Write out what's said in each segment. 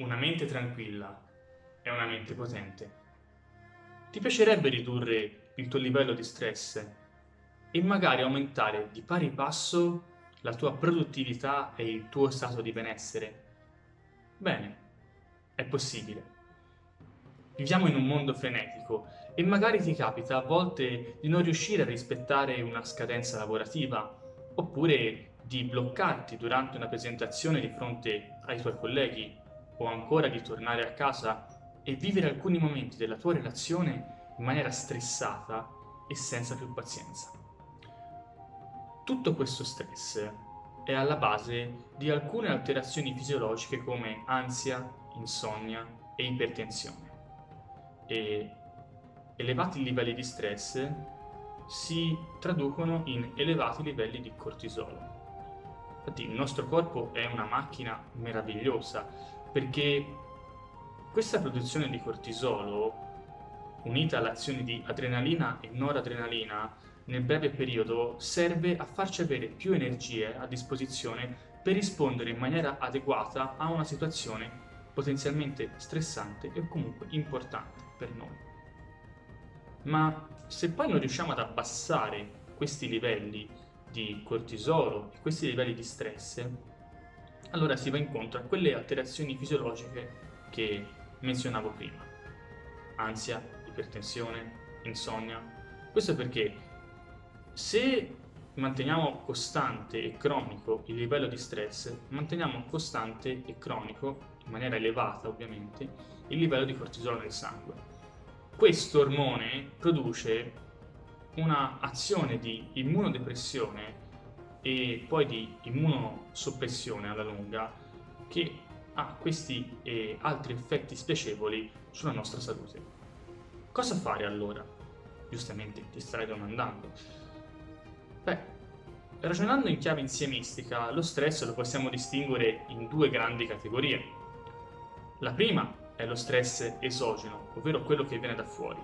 una mente tranquilla è una mente potente. Ti piacerebbe ridurre il tuo livello di stress e magari aumentare di pari passo la tua produttività e il tuo stato di benessere? Bene, è possibile. Viviamo in un mondo frenetico e magari ti capita a volte di non riuscire a rispettare una scadenza lavorativa oppure di bloccarti durante una presentazione di fronte ai tuoi colleghi o ancora di tornare a casa e vivere alcuni momenti della tua relazione in maniera stressata e senza più pazienza. Tutto questo stress è alla base di alcune alterazioni fisiologiche come ansia, insonnia e ipertensione. E elevati livelli di stress si traducono in elevati livelli di cortisolo. Infatti il nostro corpo è una macchina meravigliosa perché questa produzione di cortisolo, unita all'azione di adrenalina e noradrenalina, nel breve periodo serve a farci avere più energie a disposizione per rispondere in maniera adeguata a una situazione potenzialmente stressante e comunque importante per noi. Ma se poi non riusciamo ad abbassare questi livelli di cortisolo e questi livelli di stress, allora si va incontro a quelle alterazioni fisiologiche che menzionavo prima. Ansia, ipertensione, insonnia. Questo perché se manteniamo costante e cronico il livello di stress, manteniamo costante e cronico, in maniera elevata ovviamente, il livello di cortisolo nel sangue. Questo ormone produce una azione di immunodepressione e poi di immunosoppressione alla lunga che ha questi e altri effetti spiacevoli sulla nostra salute. Cosa fare allora? Giustamente ti starai domandando. Beh, ragionando in chiave insiemistica, lo stress lo possiamo distinguere in due grandi categorie. La prima è lo stress esogeno, ovvero quello che viene da fuori,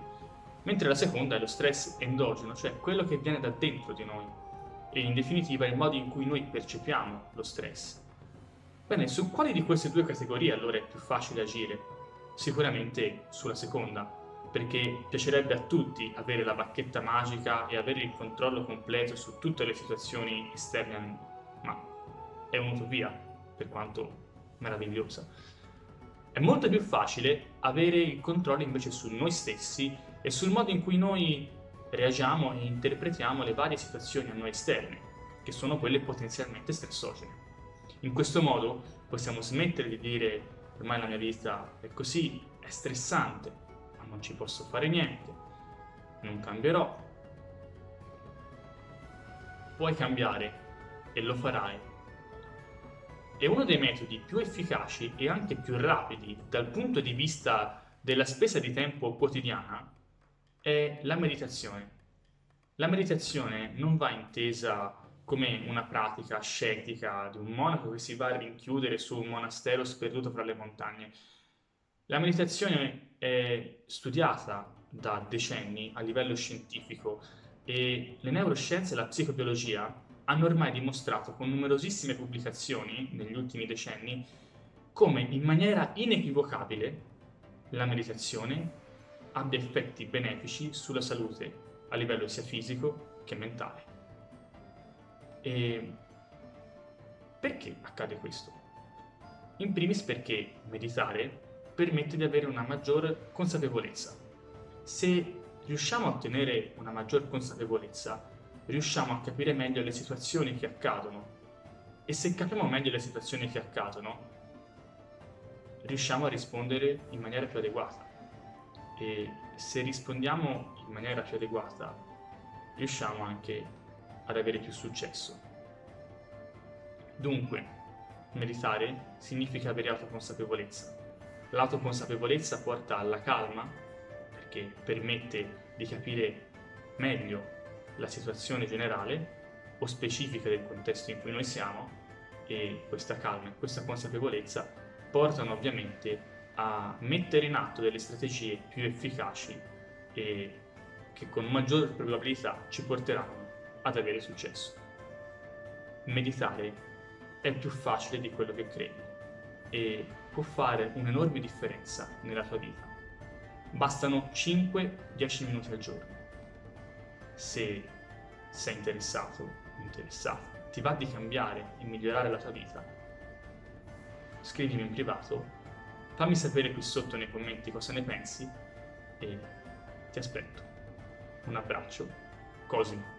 mentre la seconda è lo stress endogeno, cioè quello che viene da dentro di noi, e in definitiva il modo in cui noi percepiamo lo stress. Bene, su quali di queste due categorie allora è più facile agire? Sicuramente sulla seconda, perché piacerebbe a tutti avere la bacchetta magica e avere il controllo completo su tutte le situazioni esterne a noi, ma è un'utopia, per quanto meravigliosa. È molto più facile avere il controllo invece su noi stessi e sul modo in cui noi reagiamo e interpretiamo le varie situazioni a noi esterne, che sono quelle potenzialmente stressogene. In questo modo possiamo smettere di dire ormai la mia vita è così, è stressante, ma non ci posso fare niente, non cambierò. Puoi cambiare e lo farai. E uno dei metodi più efficaci e anche più rapidi dal punto di vista della spesa di tempo quotidiana è la meditazione. La meditazione non va intesa come una pratica ascetica di un monaco che si va a rinchiudere su un monastero sperduto fra le montagne. La meditazione è studiata da decenni a livello scientifico e le neuroscienze e la psicobiologia hanno ormai dimostrato con numerosissime pubblicazioni negli ultimi decenni come in maniera inequivocabile la meditazione abbia effetti benefici sulla salute a livello sia fisico che mentale. E perché accade questo? In primis perché meditare permette di avere una maggior consapevolezza. Se riusciamo a ottenere una maggior consapevolezza, riusciamo a capire meglio le situazioni che accadono. E se capiamo meglio le situazioni che accadono, riusciamo a rispondere in maniera più adeguata. E se rispondiamo in maniera più adeguata, riusciamo anche ad avere più successo. Dunque, meditare significa avere autoconsapevolezza. L'autoconsapevolezza porta alla calma perché permette di capire meglio la situazione generale o specifica del contesto in cui noi siamo e questa calma e questa consapevolezza portano ovviamente a mettere in atto delle strategie più efficaci e che con maggior probabilità ci porteranno ad avere successo. Meditare è più facile di quello che credi e può fare un'enorme differenza nella tua vita. Bastano 5-10 minuti al giorno. Se sei interessato o interessata, ti va di cambiare e migliorare la tua vita, scrivimi in privato, fammi sapere qui sotto nei commenti cosa ne pensi e ti aspetto. Un abbraccio, Cosimo.